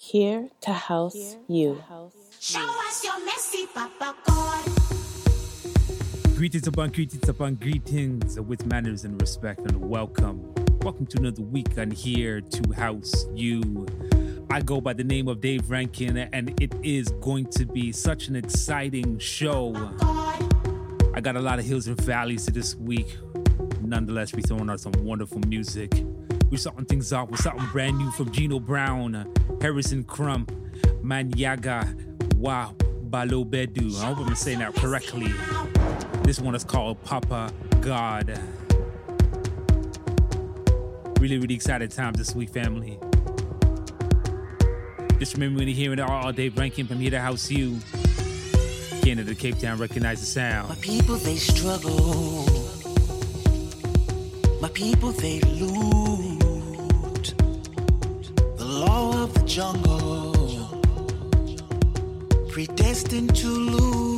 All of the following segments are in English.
Here to house you. house Show us your messy Papa God. Greetings upon greetings upon greetings uh, with manners and respect and welcome. Welcome to another week on Here to House You. I go by the name of Dave Rankin, and it is going to be such an exciting show. I got a lot of hills and valleys to this week. Nonetheless, we're throwing out some wonderful music. We're starting things off with something brand new from Gino Brown, Harrison Crump, Manyaga, Wow, Balo Bedu. I hope I'm saying that correctly. This one is called Papa God. Really, really excited time this week, family. Just remember when you're hearing it all day, ranking from here to house you. Canada, Cape Town, recognize the sound. My people they struggle. My people they loot. Jungle. Predestined to lose.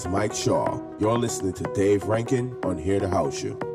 Is Mike Shaw. You're listening to Dave Rankin on Here to House You.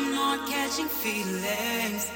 I'm not catching feelings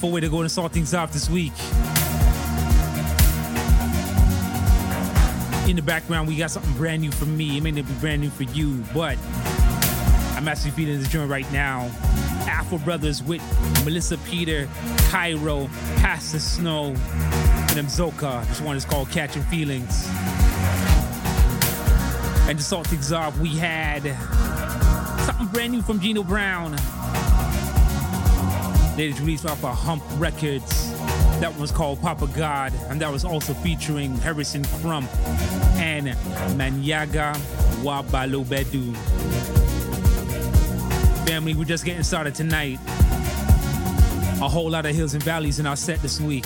Beautiful way to go and start things off this week. In the background, we got something brand new for me. It may not be brand new for you, but I'm actually feeling this joint right now. Afro Brothers with Melissa Peter, Cairo, Pastor Snow, and Mzoka. This one is called Catching Feelings. And to start things off, we had something brand new from Gino Brown. They released off of Hump Records. That was called Papa God, and that was also featuring Harrison Crump and Manyaga Wabalobedu. Family, we're just getting started tonight. A whole lot of hills and valleys in our set this week.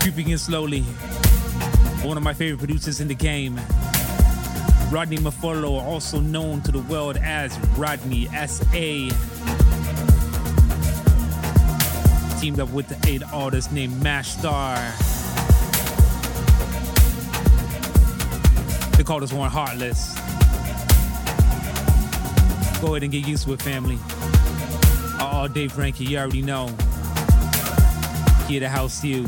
Creeping in slowly. One of my favorite producers in the game. Rodney Mafolo, also known to the world as Rodney S.A. Teamed up with the eight artist named Mash Star. They call this one Heartless. Go ahead and get used to it, family. All Dave Frankie, you already know. Here to house you.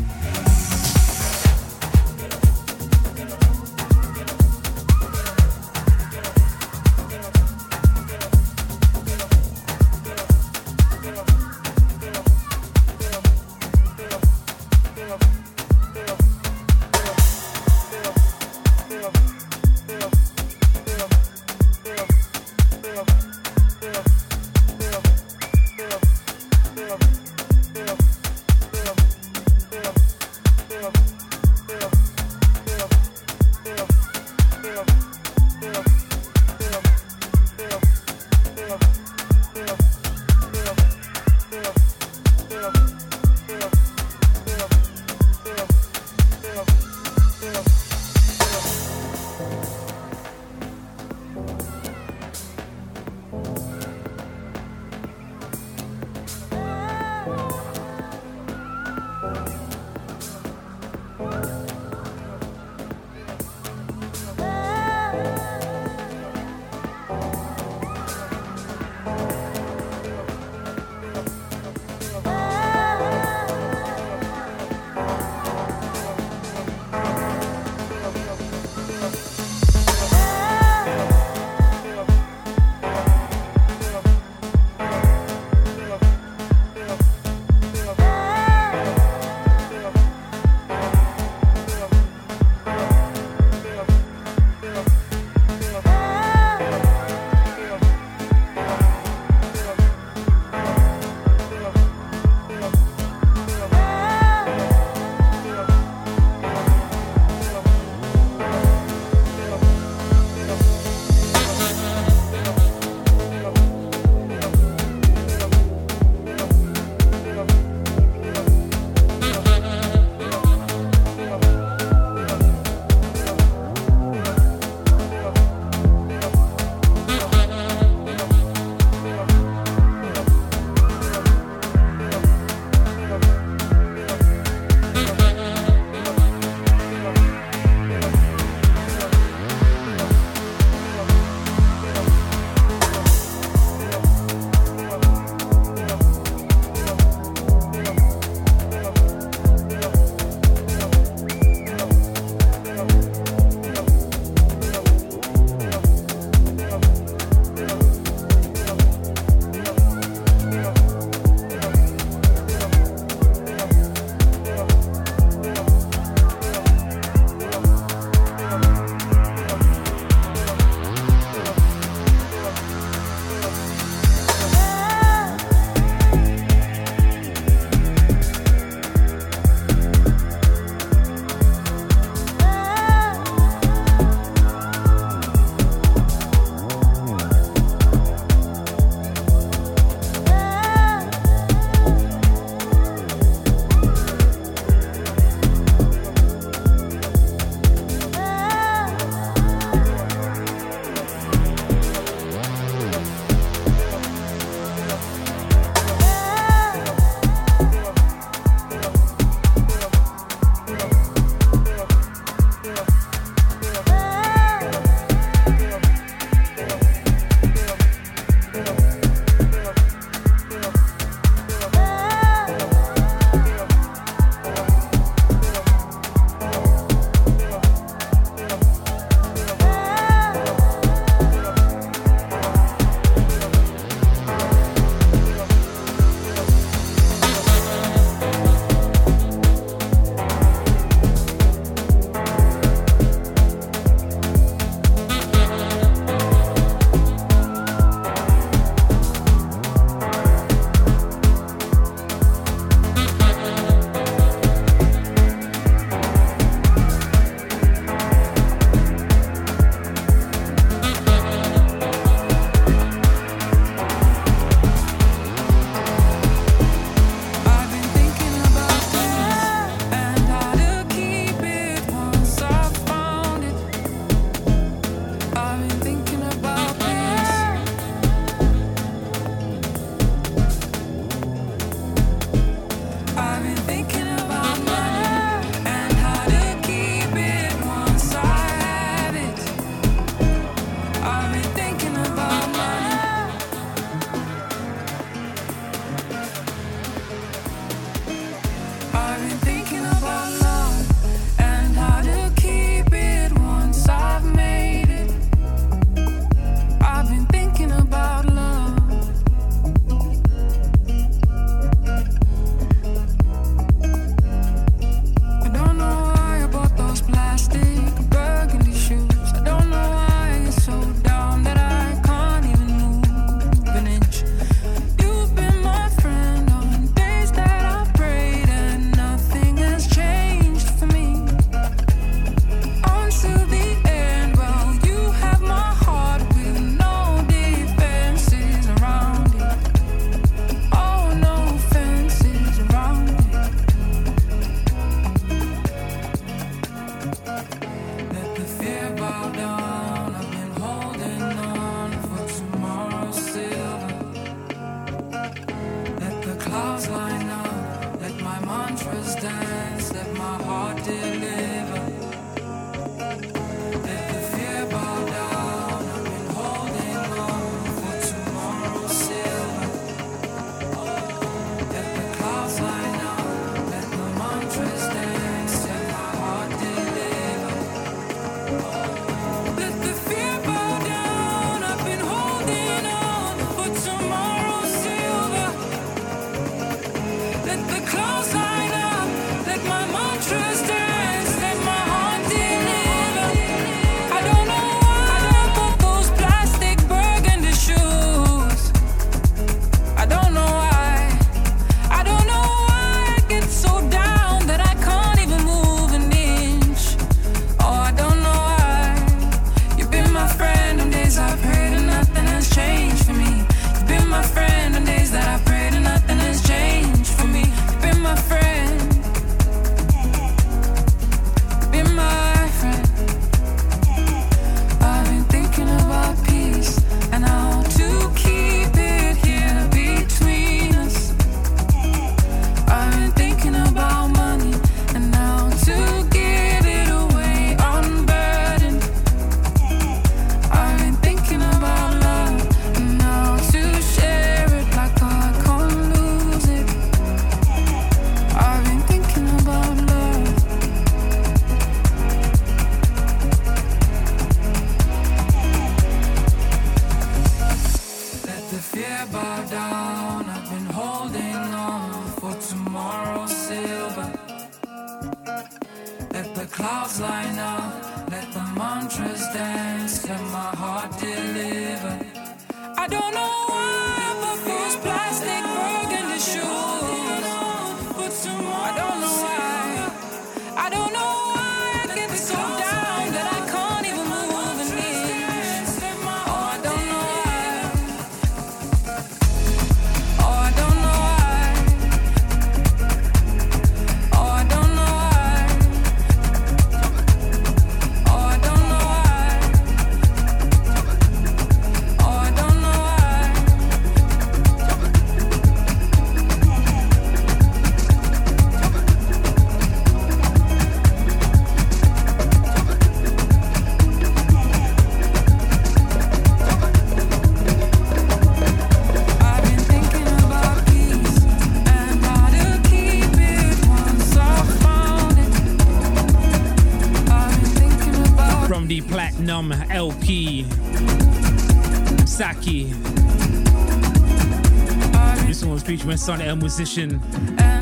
a musician.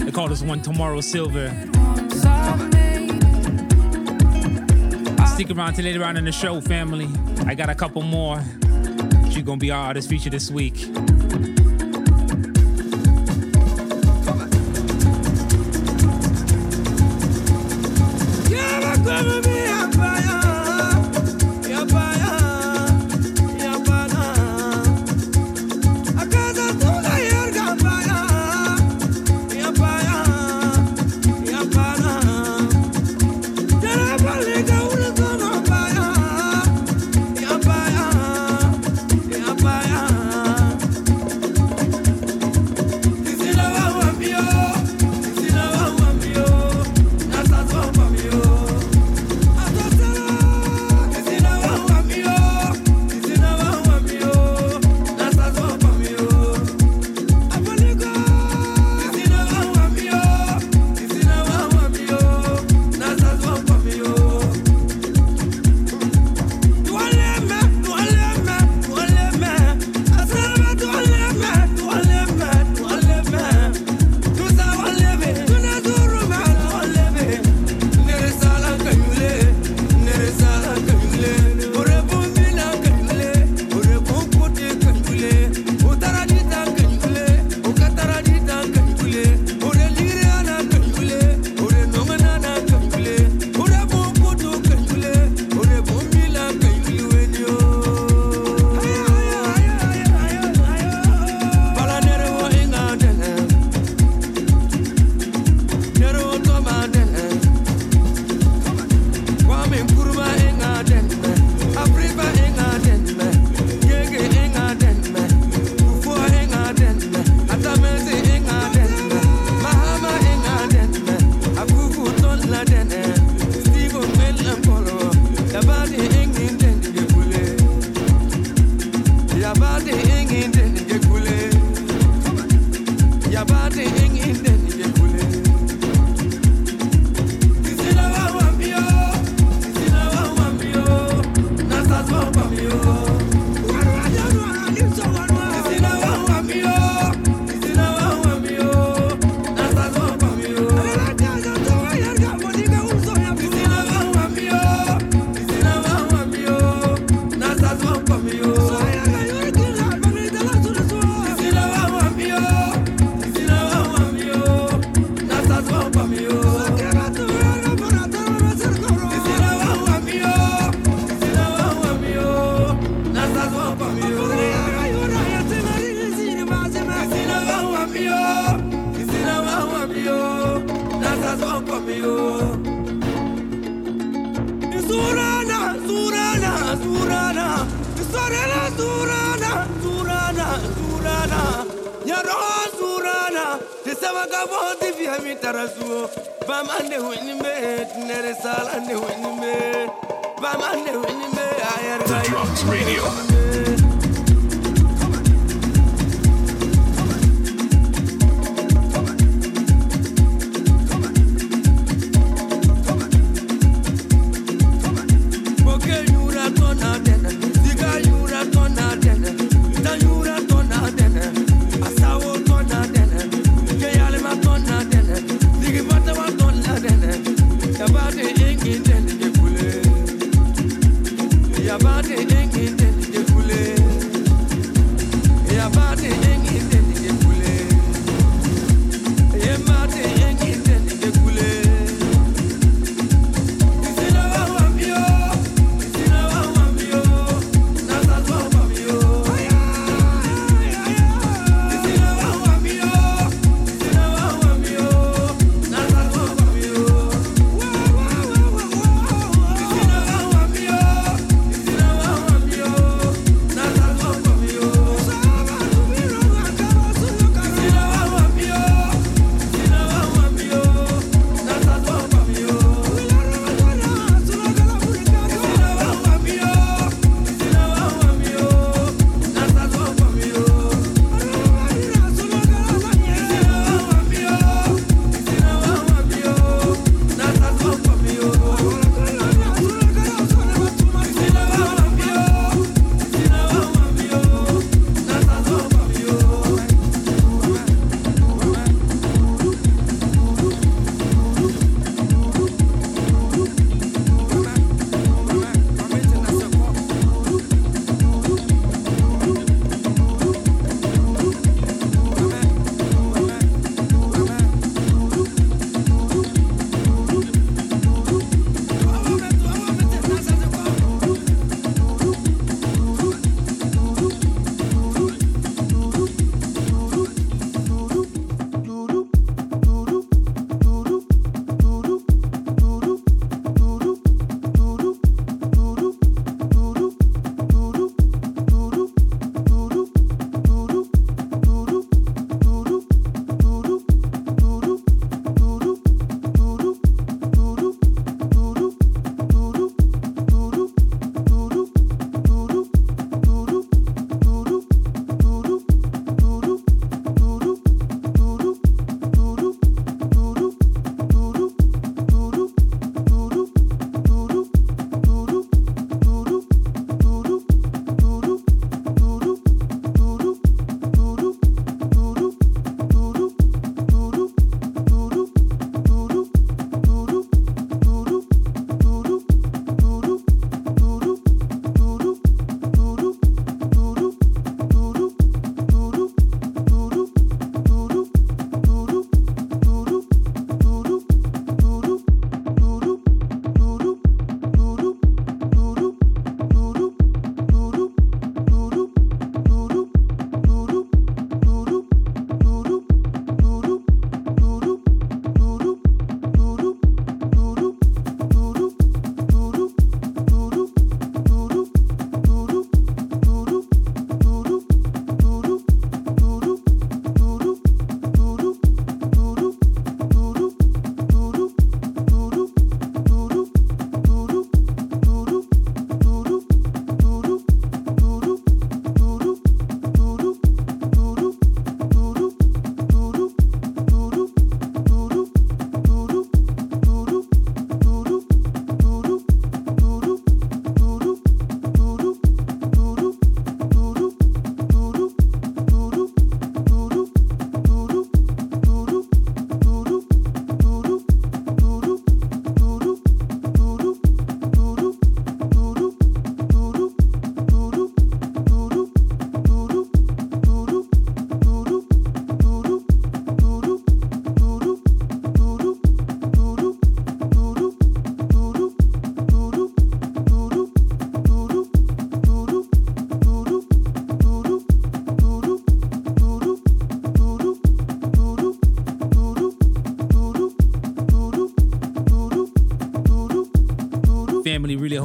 They call this one Tomorrow Silver. Stick around till later on in the show, family. I got a couple more. She's gonna be our artist feature this week.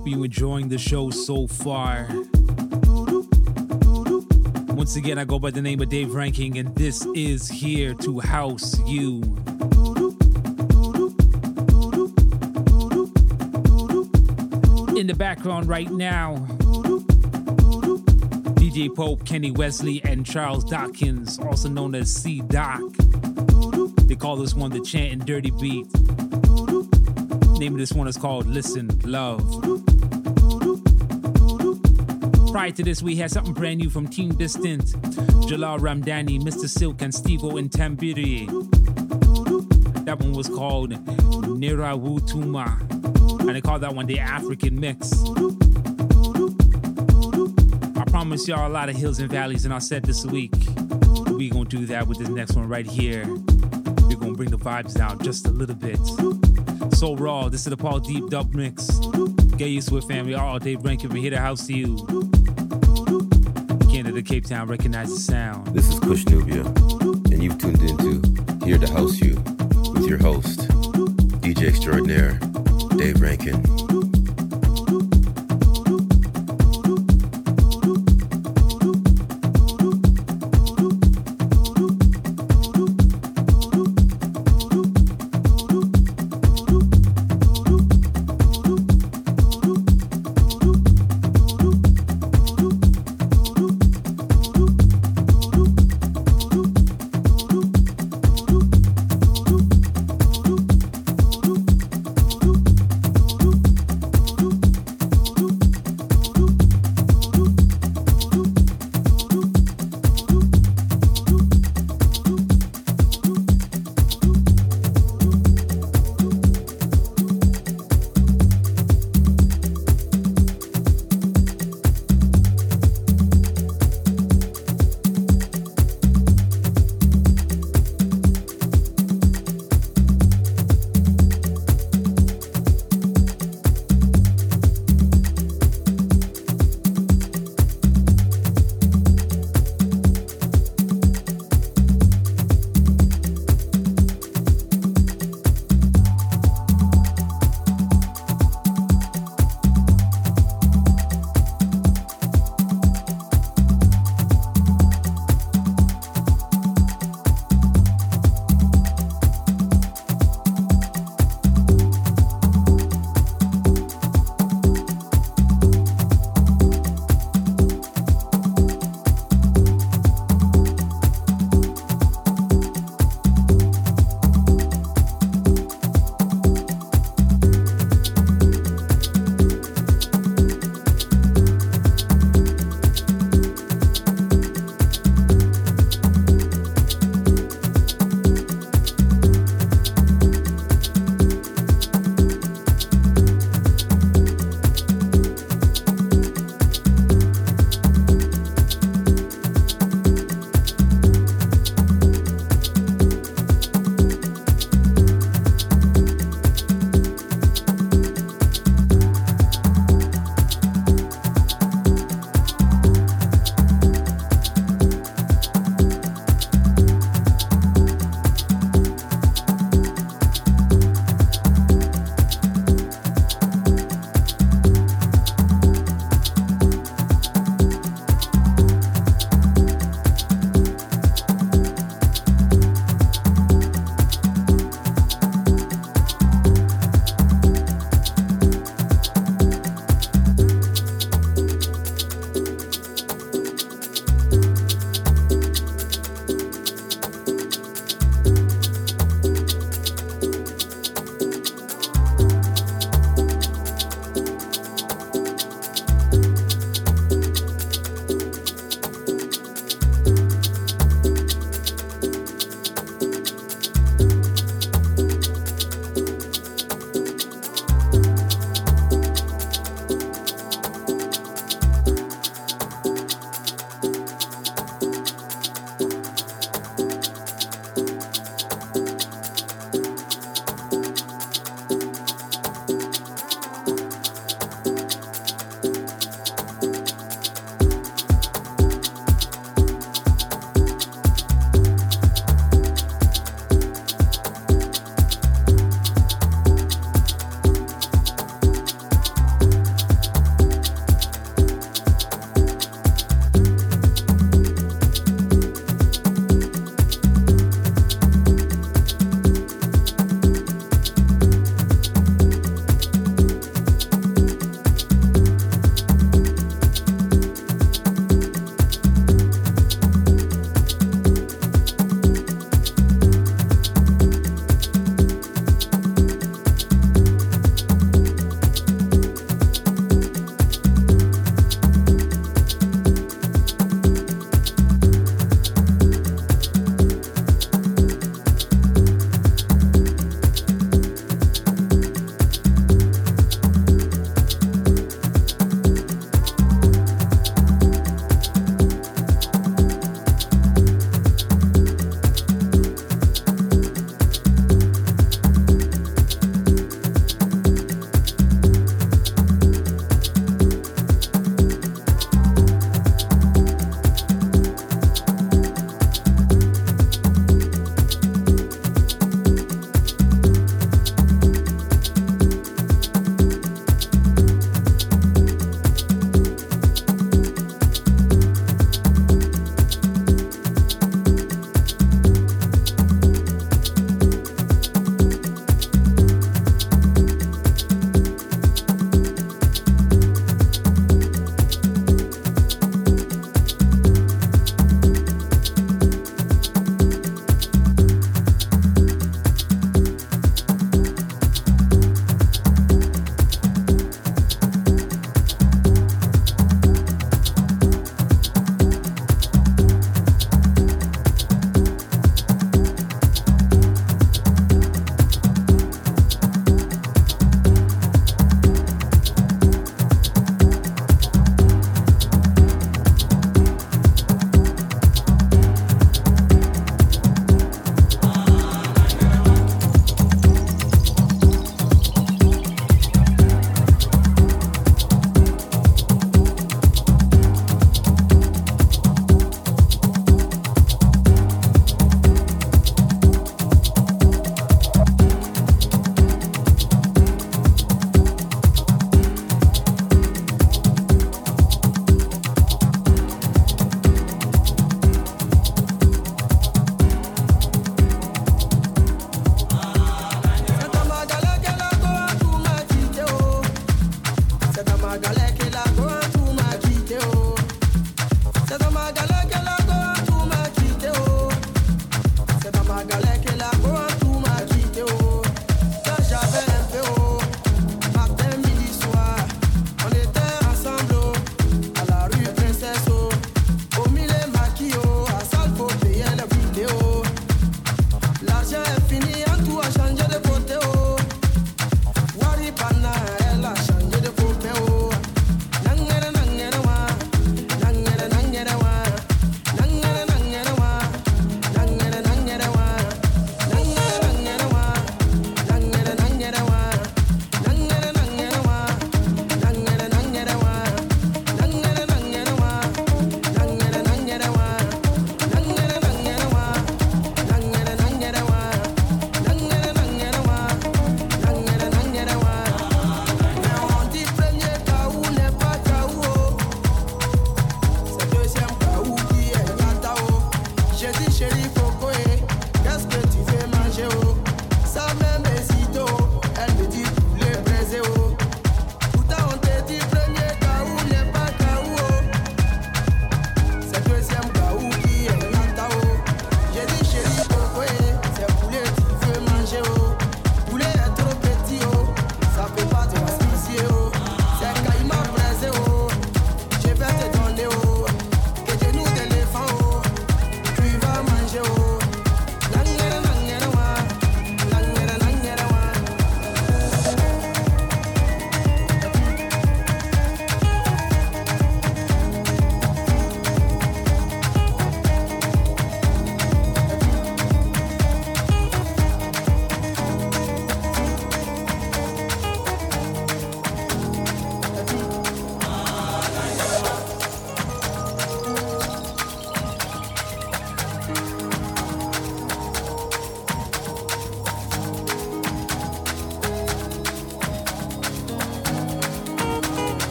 Hope you enjoying the show so far. Once again, I go by the name of Dave Ranking, and this is here to house you. In the background right now, DJ Pope, Kenny Wesley, and Charles Dawkins, also known as C Doc. They call this one the Chant and Dirty Beat. Name of this one is called Listen, Love. Prior to this, we had something brand new from Team Distant, Jalal Ramdani, Mr. Silk, and Stevo in Tambiri. That one was called Nira Wutuma, and they called that one the African Mix. I promise y'all a lot of hills and valleys, and I said this week, we gonna do that with this next one right here. We're gonna bring the vibes down just a little bit. So raw, this is the Paul Deep Dub Mix. Get used to it, family. All day ranking from here to house to you. Canada, Cape Town, recognize the sound. This is Kush Nubia, and you've tuned into Here to House You with your host, DJ Extraordinaire, Dave Rankin.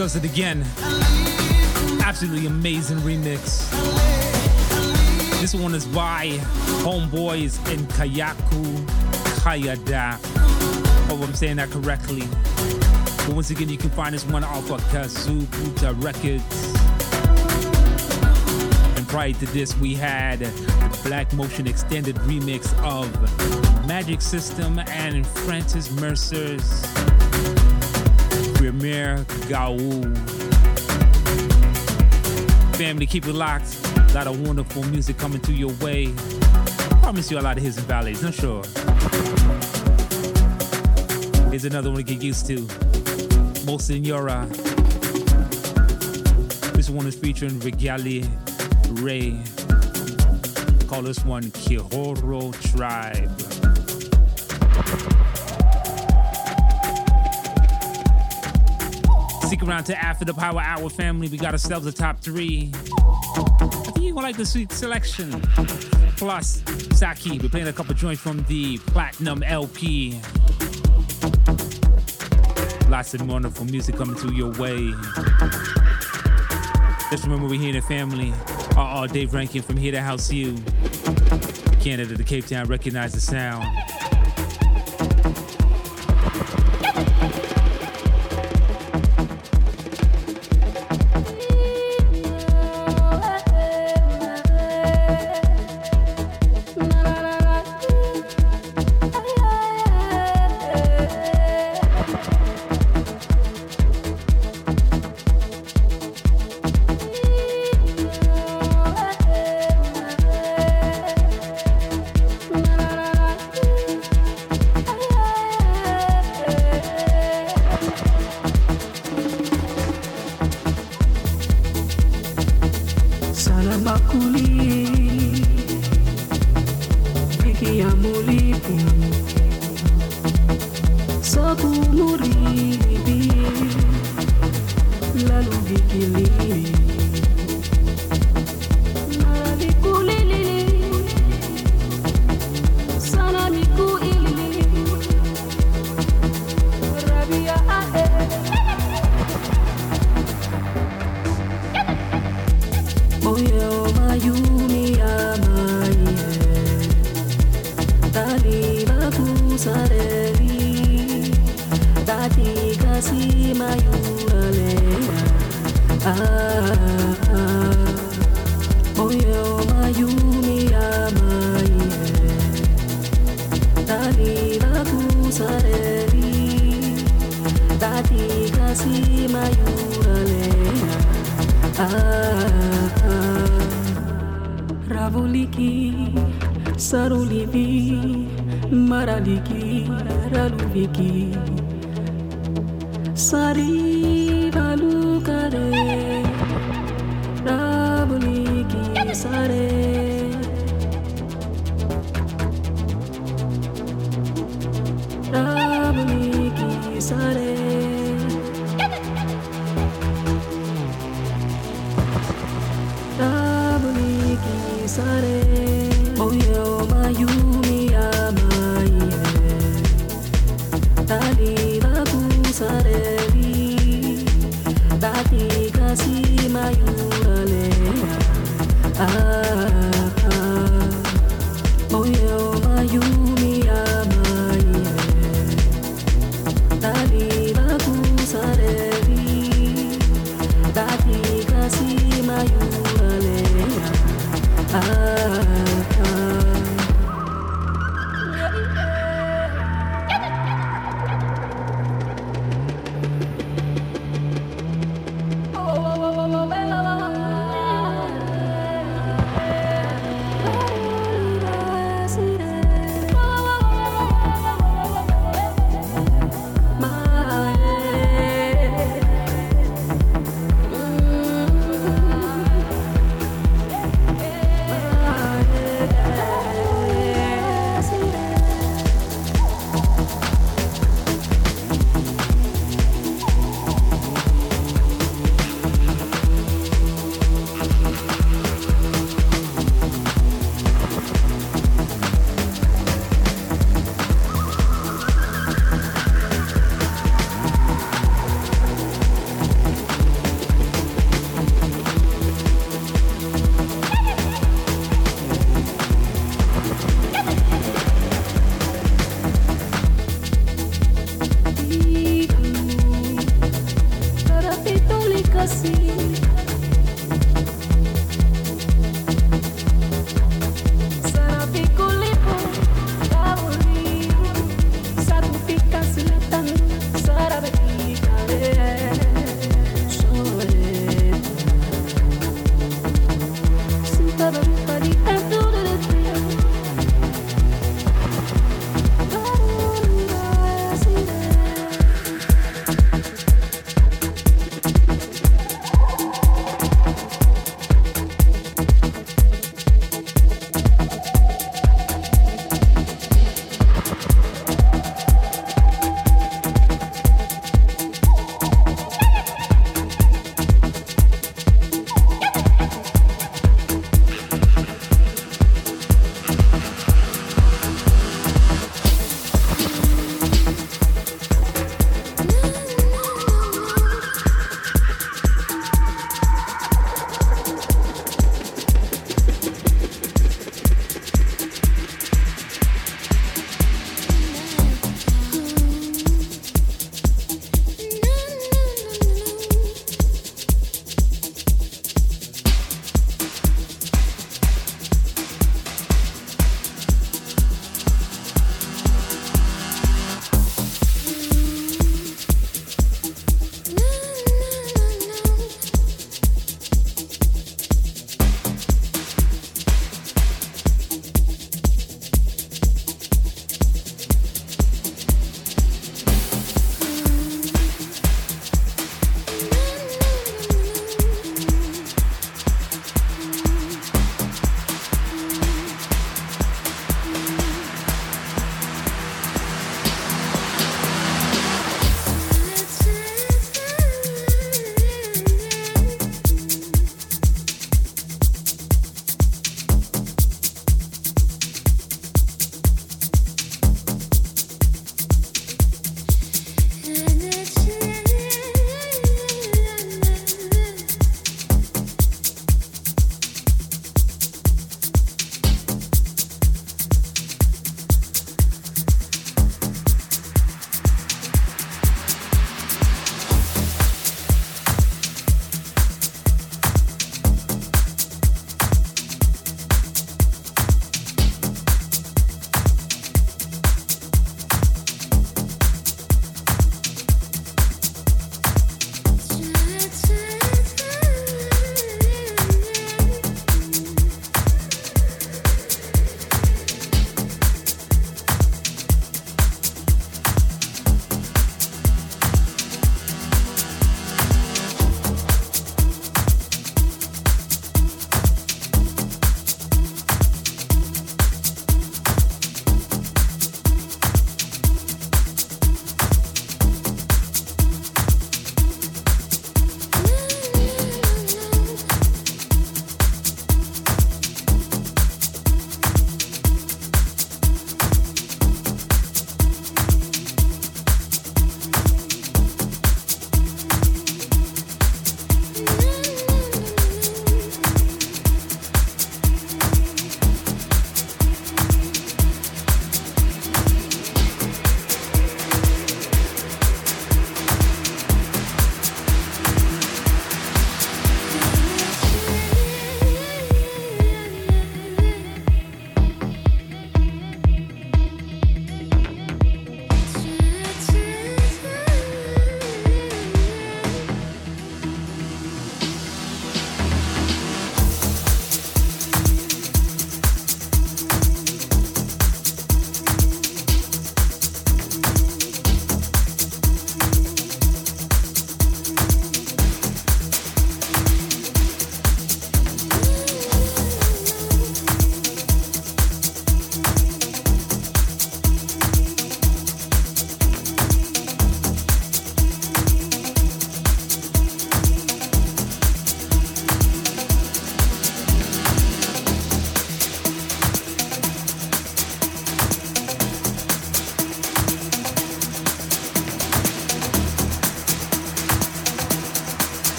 Does it again. Absolutely amazing remix. This one is by Homeboys and Kayaku Kayada. Hope I'm saying that correctly. But once again, you can find this one off of Kazoo Buta Records. And prior to this, we had the Black Motion Extended remix of Magic System and Francis Mercer's Premier Gaou. Family, keep it locked. A lot of wonderful music coming to your way. Promise you a lot of his and valleys, not sure. Here's another one to get used to. Mo Senora. This one is featuring Regali Ray. Call this one Kihoro Tribe. Stick around to after the Power Hour family. We got ourselves a top three. You're gonna like the sweet selection. Plus, Saki, we're playing a couple joints from the Platinum LP. Lots of wonderful music coming to your way. Just remember, we're here in the family. Uh oh, Dave Rankin from Here to House You. Canada to Cape Town, recognize the sound.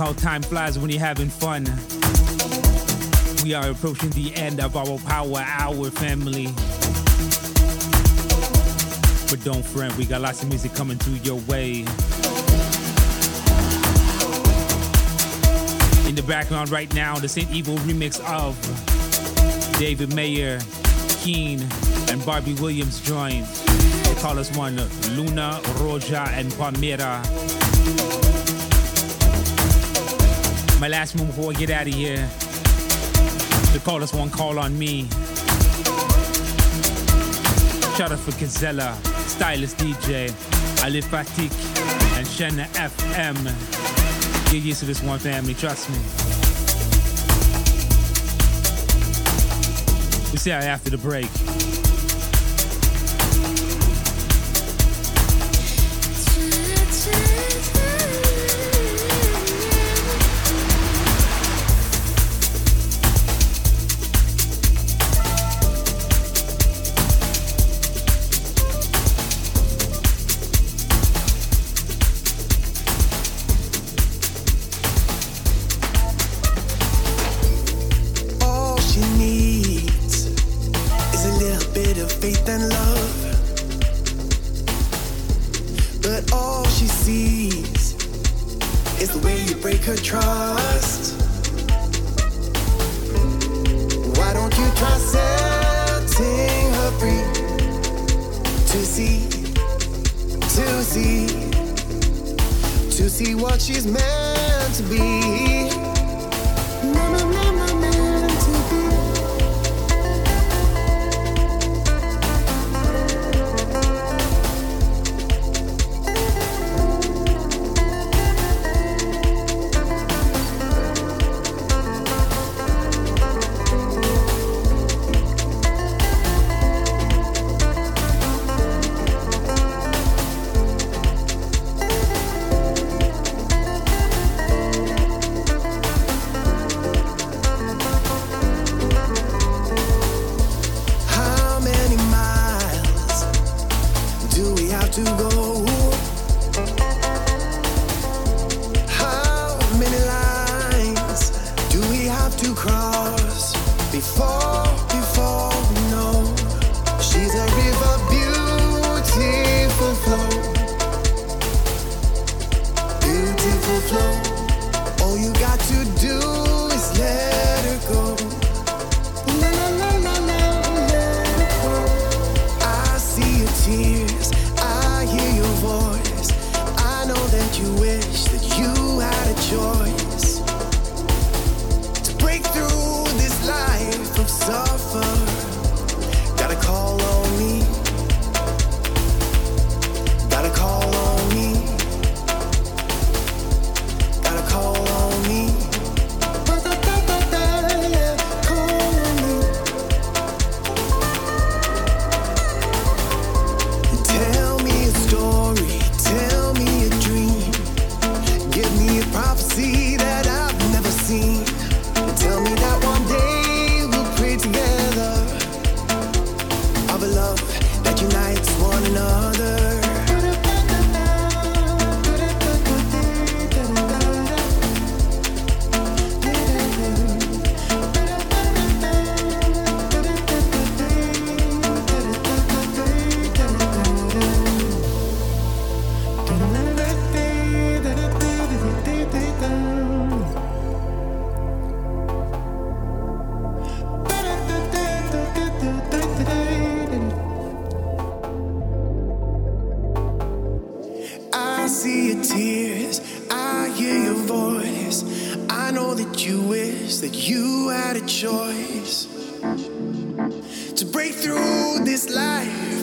How time flies when you're having fun. We are approaching the end of our power hour family. But don't fret, we got lots of music coming to your way. In the background right now, the Saint Evil remix of David Mayer, Keen, and Barbie Williams join. They call us one Luna, Roja, and Palmera. My last one before I get out of here. They call one call on me. Shout out for Gazella, Stylist DJ, Ali Fatik, and Shanna FM. Get used to this one family, trust me. We see you after the break.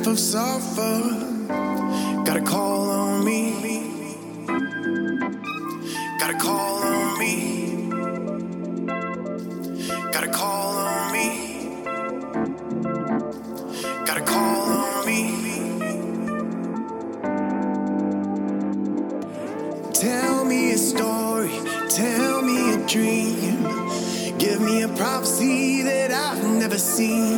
Of suffer. Gotta call on me. Gotta call on me. Gotta call on me. Gotta call on me. Tell me a story, tell me a dream. Give me a prophecy that I've never seen.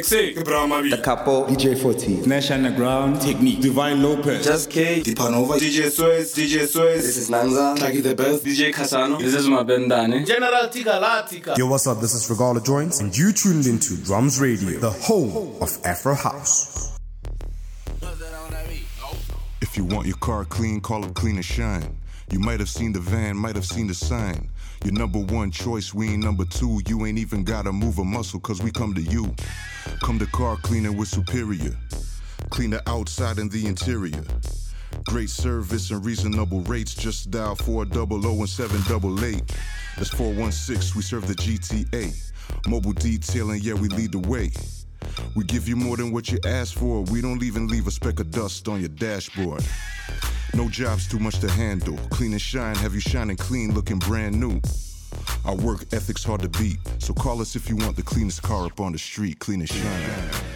XA, The Capo, DJ 40, Nash Underground, Technique, Divine Lopez, Just K, Dipanova, DJ Swez, DJ Swez, This is Nanza, Taki the Best, DJ Casano, This is Mabendane. General Tika Latika. Yo, what's up? This is Regala Joints, and you tuned into Drums Radio, the home of Afro House. If you want your car clean, call it Clean and Shine. You might have seen the van, might have seen the sign. Your number one choice, we ain't number two. You ain't even gotta move a muscle, cause we come to you. Come to car cleaning with Superior. Clean the outside and the interior. Great service and reasonable rates. Just dial 400 and 788. That's 416, we serve the GTA. Mobile detailing, yeah, we lead the way. We give you more than what you asked for. We don't even leave a speck of dust on your dashboard. No job's too much to handle. Clean and shine, have you shining clean, looking brand new. Our work ethic's hard to beat, so call us if you want the cleanest car up on the street. Clean and shine.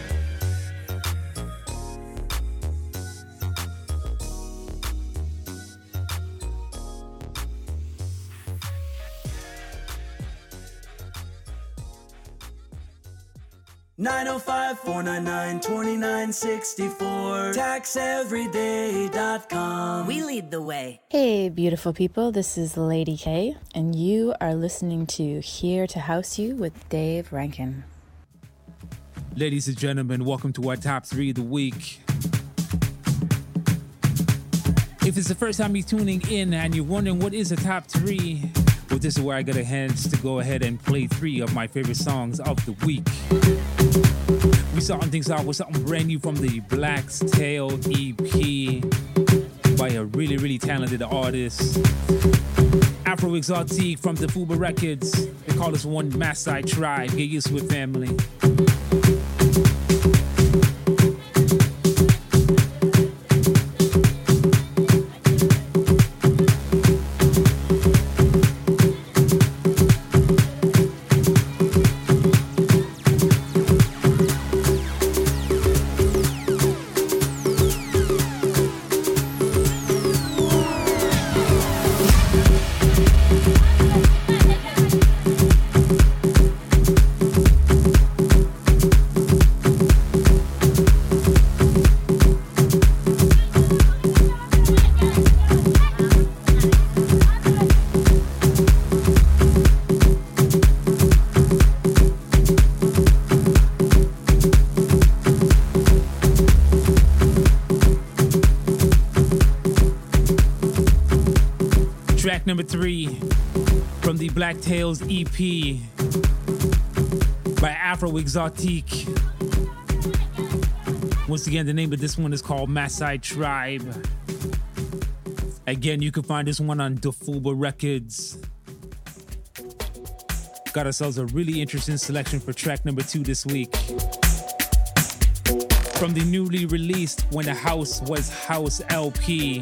499-2964. TaxEveryday.com. We lead the way. Hey, beautiful people. This is Lady K, and you are listening to Here to House You with Dave Rankin. Ladies and gentlemen, welcome to our top three of the week. If it's the first time you're tuning in and you're wondering what is a top three, well, this is where I get a hint to go ahead and play three of my favorite songs of the week. We starting things off with something brand new from the Black's Tail EP by a really, really talented artist. Afro Exotique from Defuba Records. They call this one Maasai Tribe. Get used to it, family. Tails EP by Afro Exotique. Once again, the name of this one is called Maasai Tribe. Again, you can find this one on Defuba Records. Got ourselves a really interesting selection for track number two this week. From the newly released When the House Was House LP.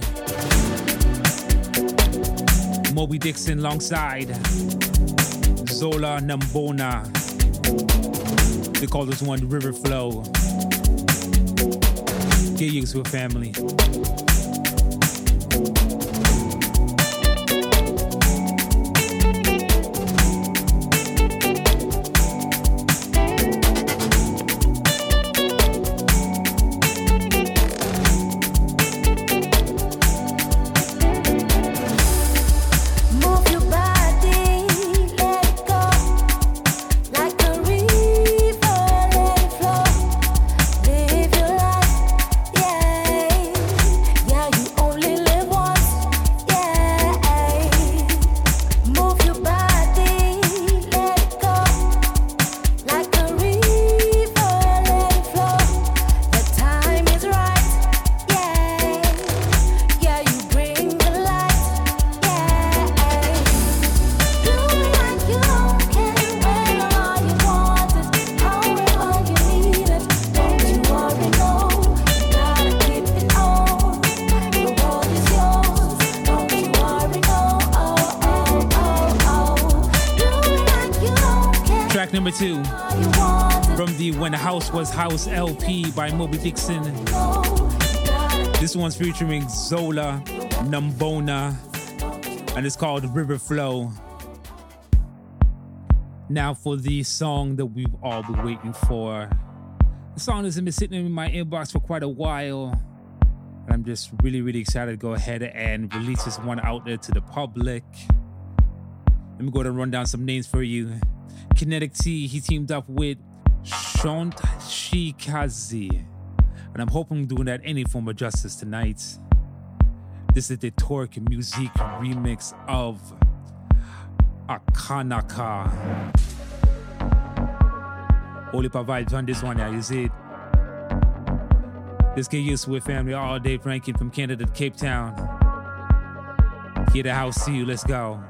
Mobi Dixon alongside Zola Nambona. They call this one River Flow. Get used to it, family. House LP by Mobi Dixon. This one's featuring Zola, Nambona, and it's called River Flow. Now for the song that we've all been waiting for. The song has been sitting in my inbox for quite a while. And I'm just really, really excited to go ahead and release this one out there to the public. Let me go ahead and run down some names for you. Kinetic T, he teamed up with Shont Shikazi, and I'm hoping I'm doing that any form of justice tonight. This is the Torque Music remix of Akanaka. Only provide on this one, yeah, is it? Let's get used with family. All day Frankie from Canada to Cape Town. Here the house, see you, let's go.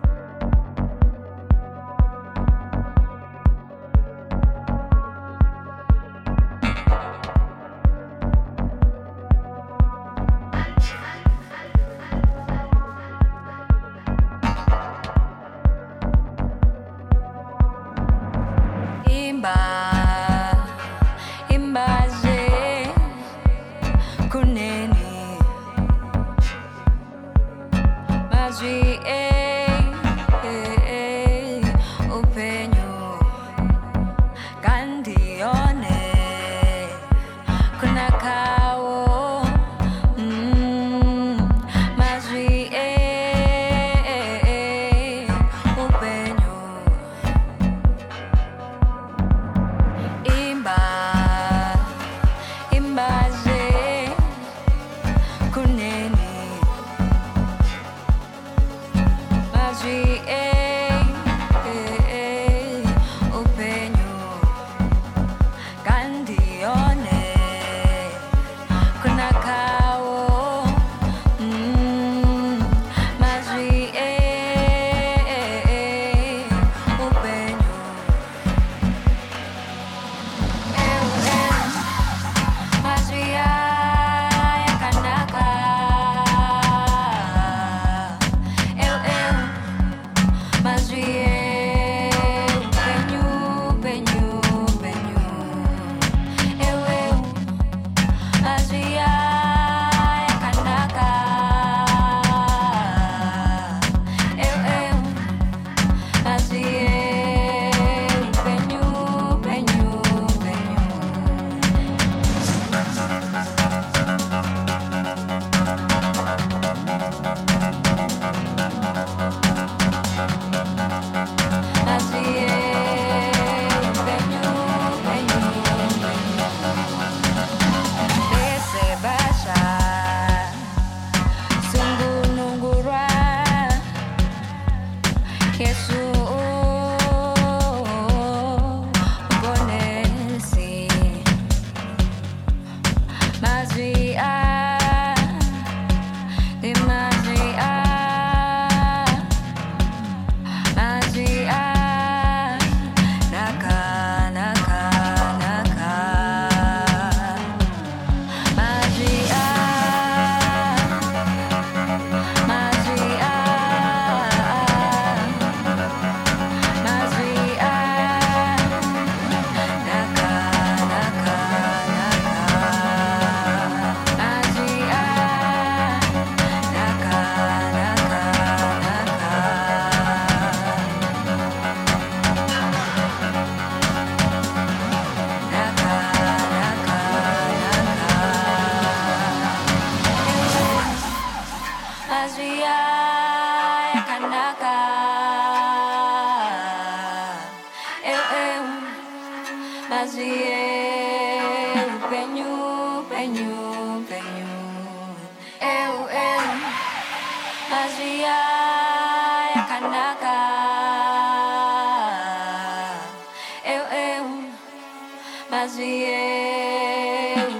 Mas eu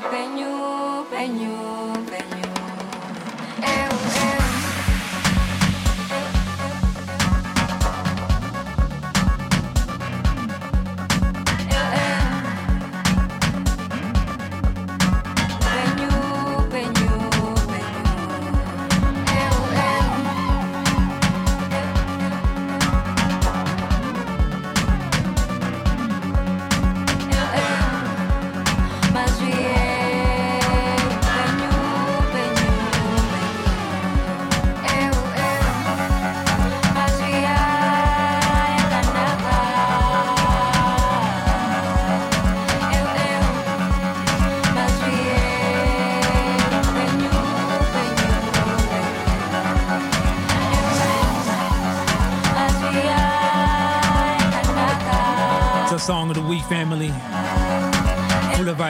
penho, penho.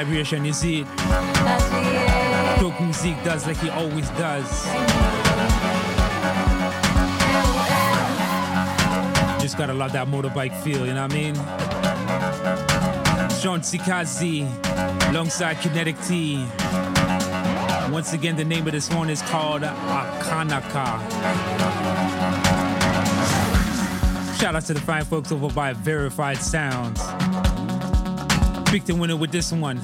Vibration, you see it. Dope music does like he always does. Just gotta love that motorbike feel, you know what I mean? Sean Sikazi alongside Kinetic T. Once again, the name of this one is called Akanaka. Shout out to the fine folks over by Verified Sounds. The winner with this one.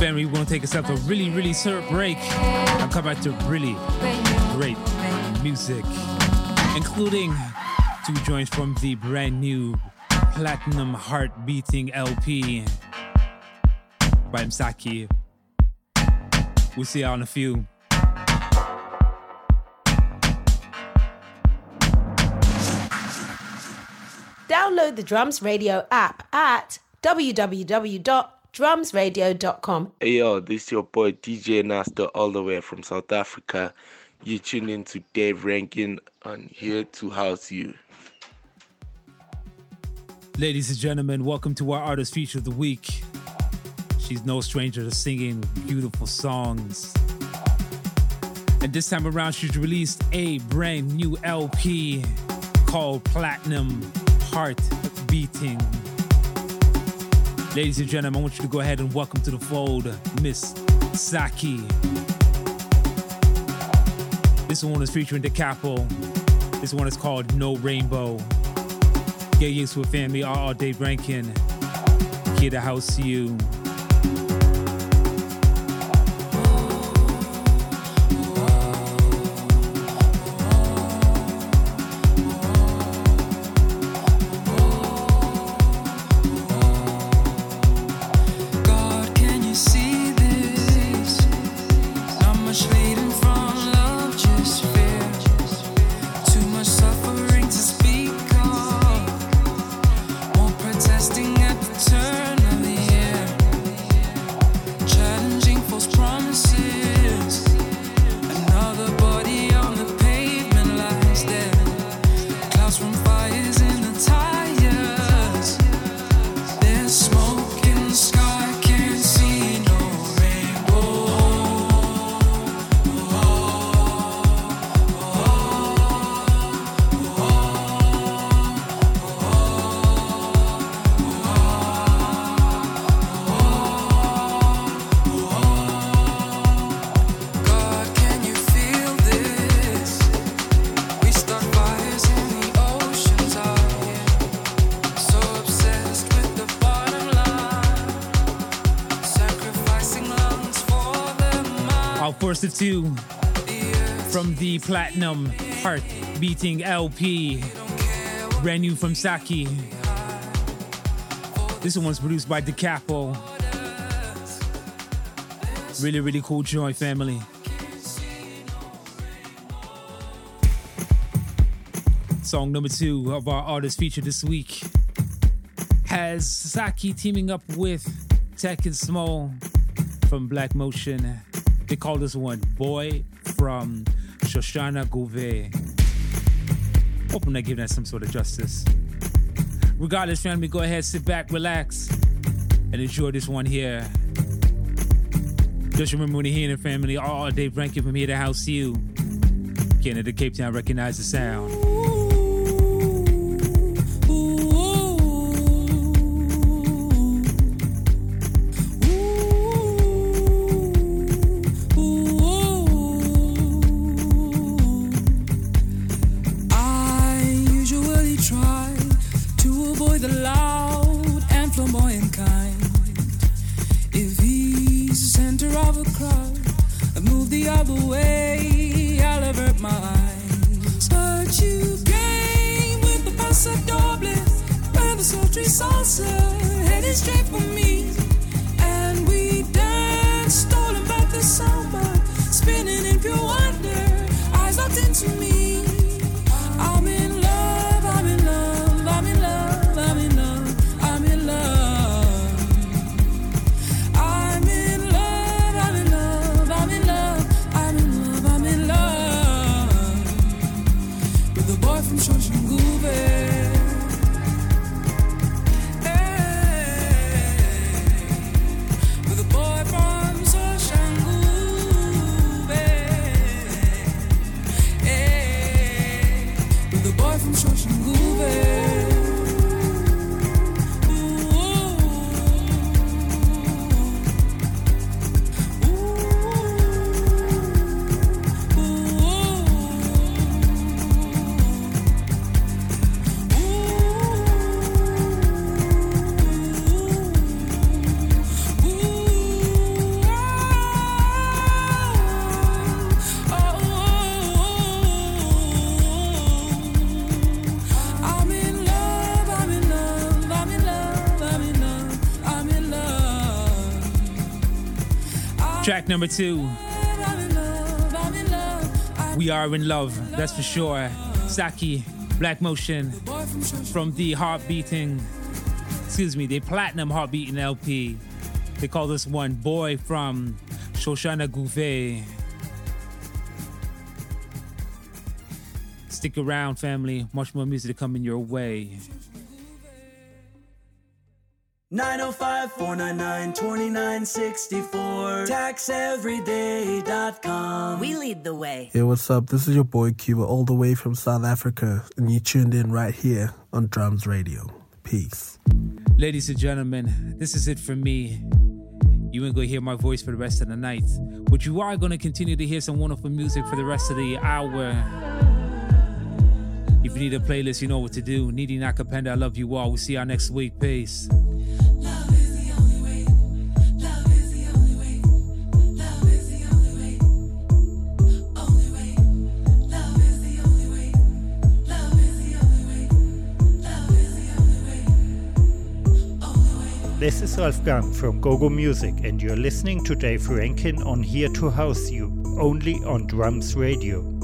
Family, we're gonna take ourselves a really, really short break and come back to really great music, including two joints from the brand new Platinum Heart Beating LP by Msaki. We'll see y'all in a few. Download the Drums Radio app at www.drumsradio.com. Hey yo, this is your boy DJ Nasta all the way from South Africa. You're tune in to Dave Rankin on Here to House You. Ladies and gentlemen, welcome to our artist feature of the week. She's no stranger to singing beautiful songs. And this time around, she's released a brand new LP called Platinum Heart Beating. Ladies and gentlemen, I want you to go ahead and welcome to the fold Miss Saki. This one is featuring Da Capo. This one is called No Rainbow. Get used to it, family. All Dave Rankin. Here to house you. Two from the Platinum Heart Beating LP. Brand new from Saki. This one's produced by Da Capo. Really, really cool joint family. Song number two of our artist feature this week has Saki teaming up with Tech and Small from Black Motion. They call this one Boy from Soshanguve. Hoping I'm that some sort of justice. Regardless, family, go ahead, sit back, relax, and enjoy this one here. Just remember when you're hearing it, family, all Dave Rankin from here to house you. Canada, Cape Town, recognize the sound. Number two. We are in love, that's for sure. Saki, Black Motion, from the Heartbeating, excuse me, the Platinum Heartbeating LP. They call this one Boy from Soshanguve. Stick around, family. Much more music coming your way. 905 499 2964. TaxEveryday.com. We lead the way. Hey, what's up? This is your boy Cuba, all the way from South Africa, and you tuned in right here on Drums Radio. Peace. Ladies and gentlemen, this is it for me. You ain't gonna hear my voice for the rest of the night, but you are gonna continue to hear some wonderful music for the rest of the hour. If you need a playlist, you know what to do. Needy Nakapenda, I love you all. We'll see y'all next week. Peace. This is Wolfgang from Gogo Music, and you're listening to Dave Rankin on Here to House You, only on Drums Radio.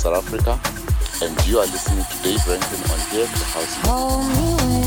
South Africa, and you are listening to Dave Rankin on here at the House.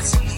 Podcast.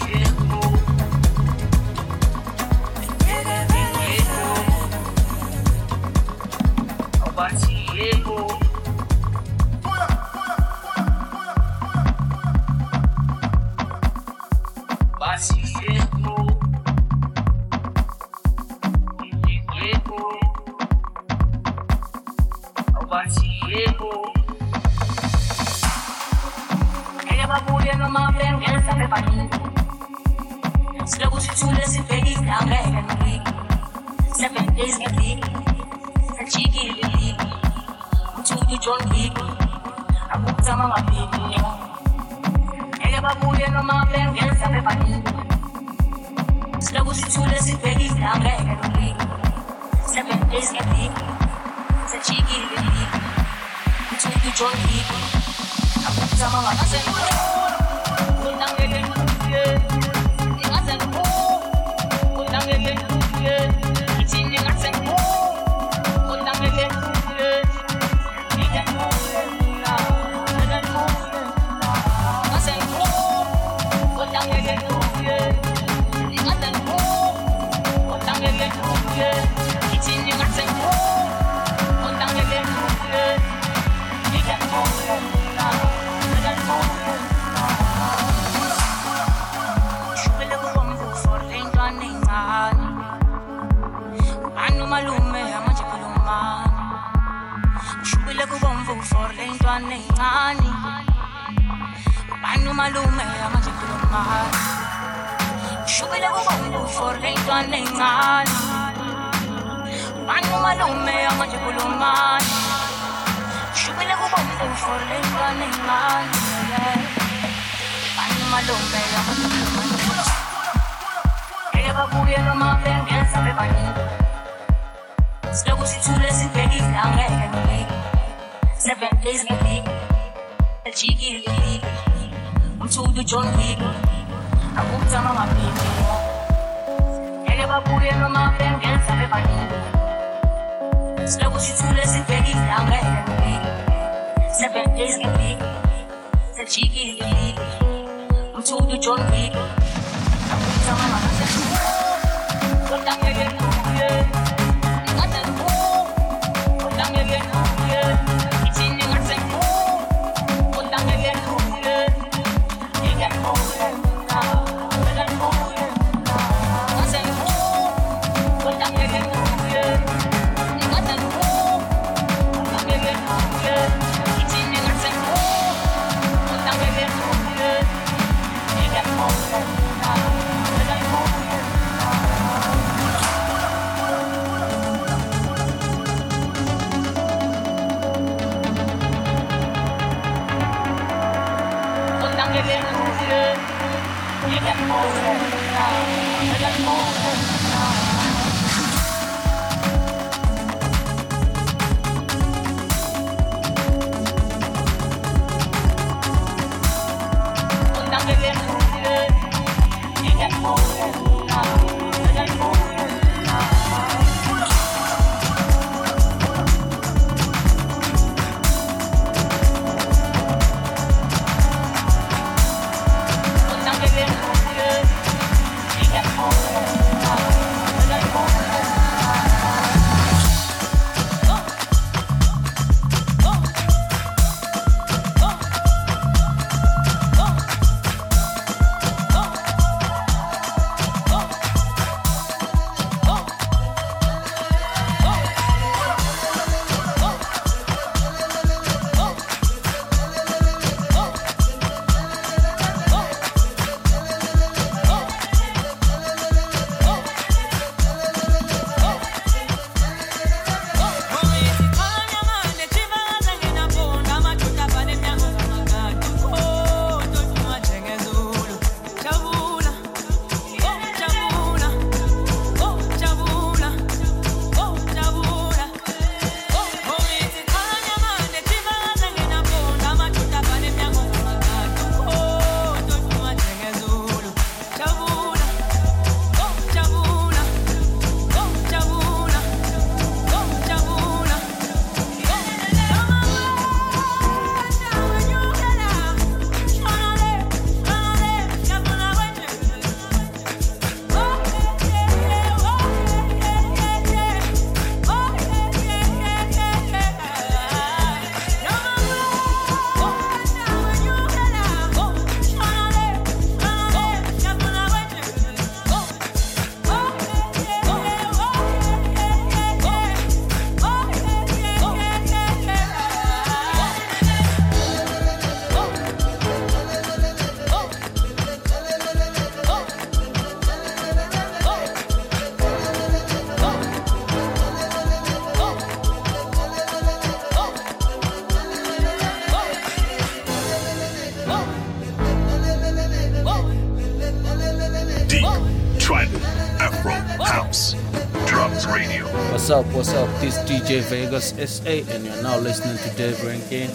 DJ Vegas SA, and you're now listening to Dave Rankin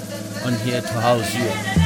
on here to house you.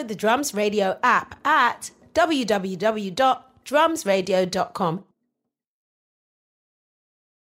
Download the Drums Radio app at www.drumsradio.com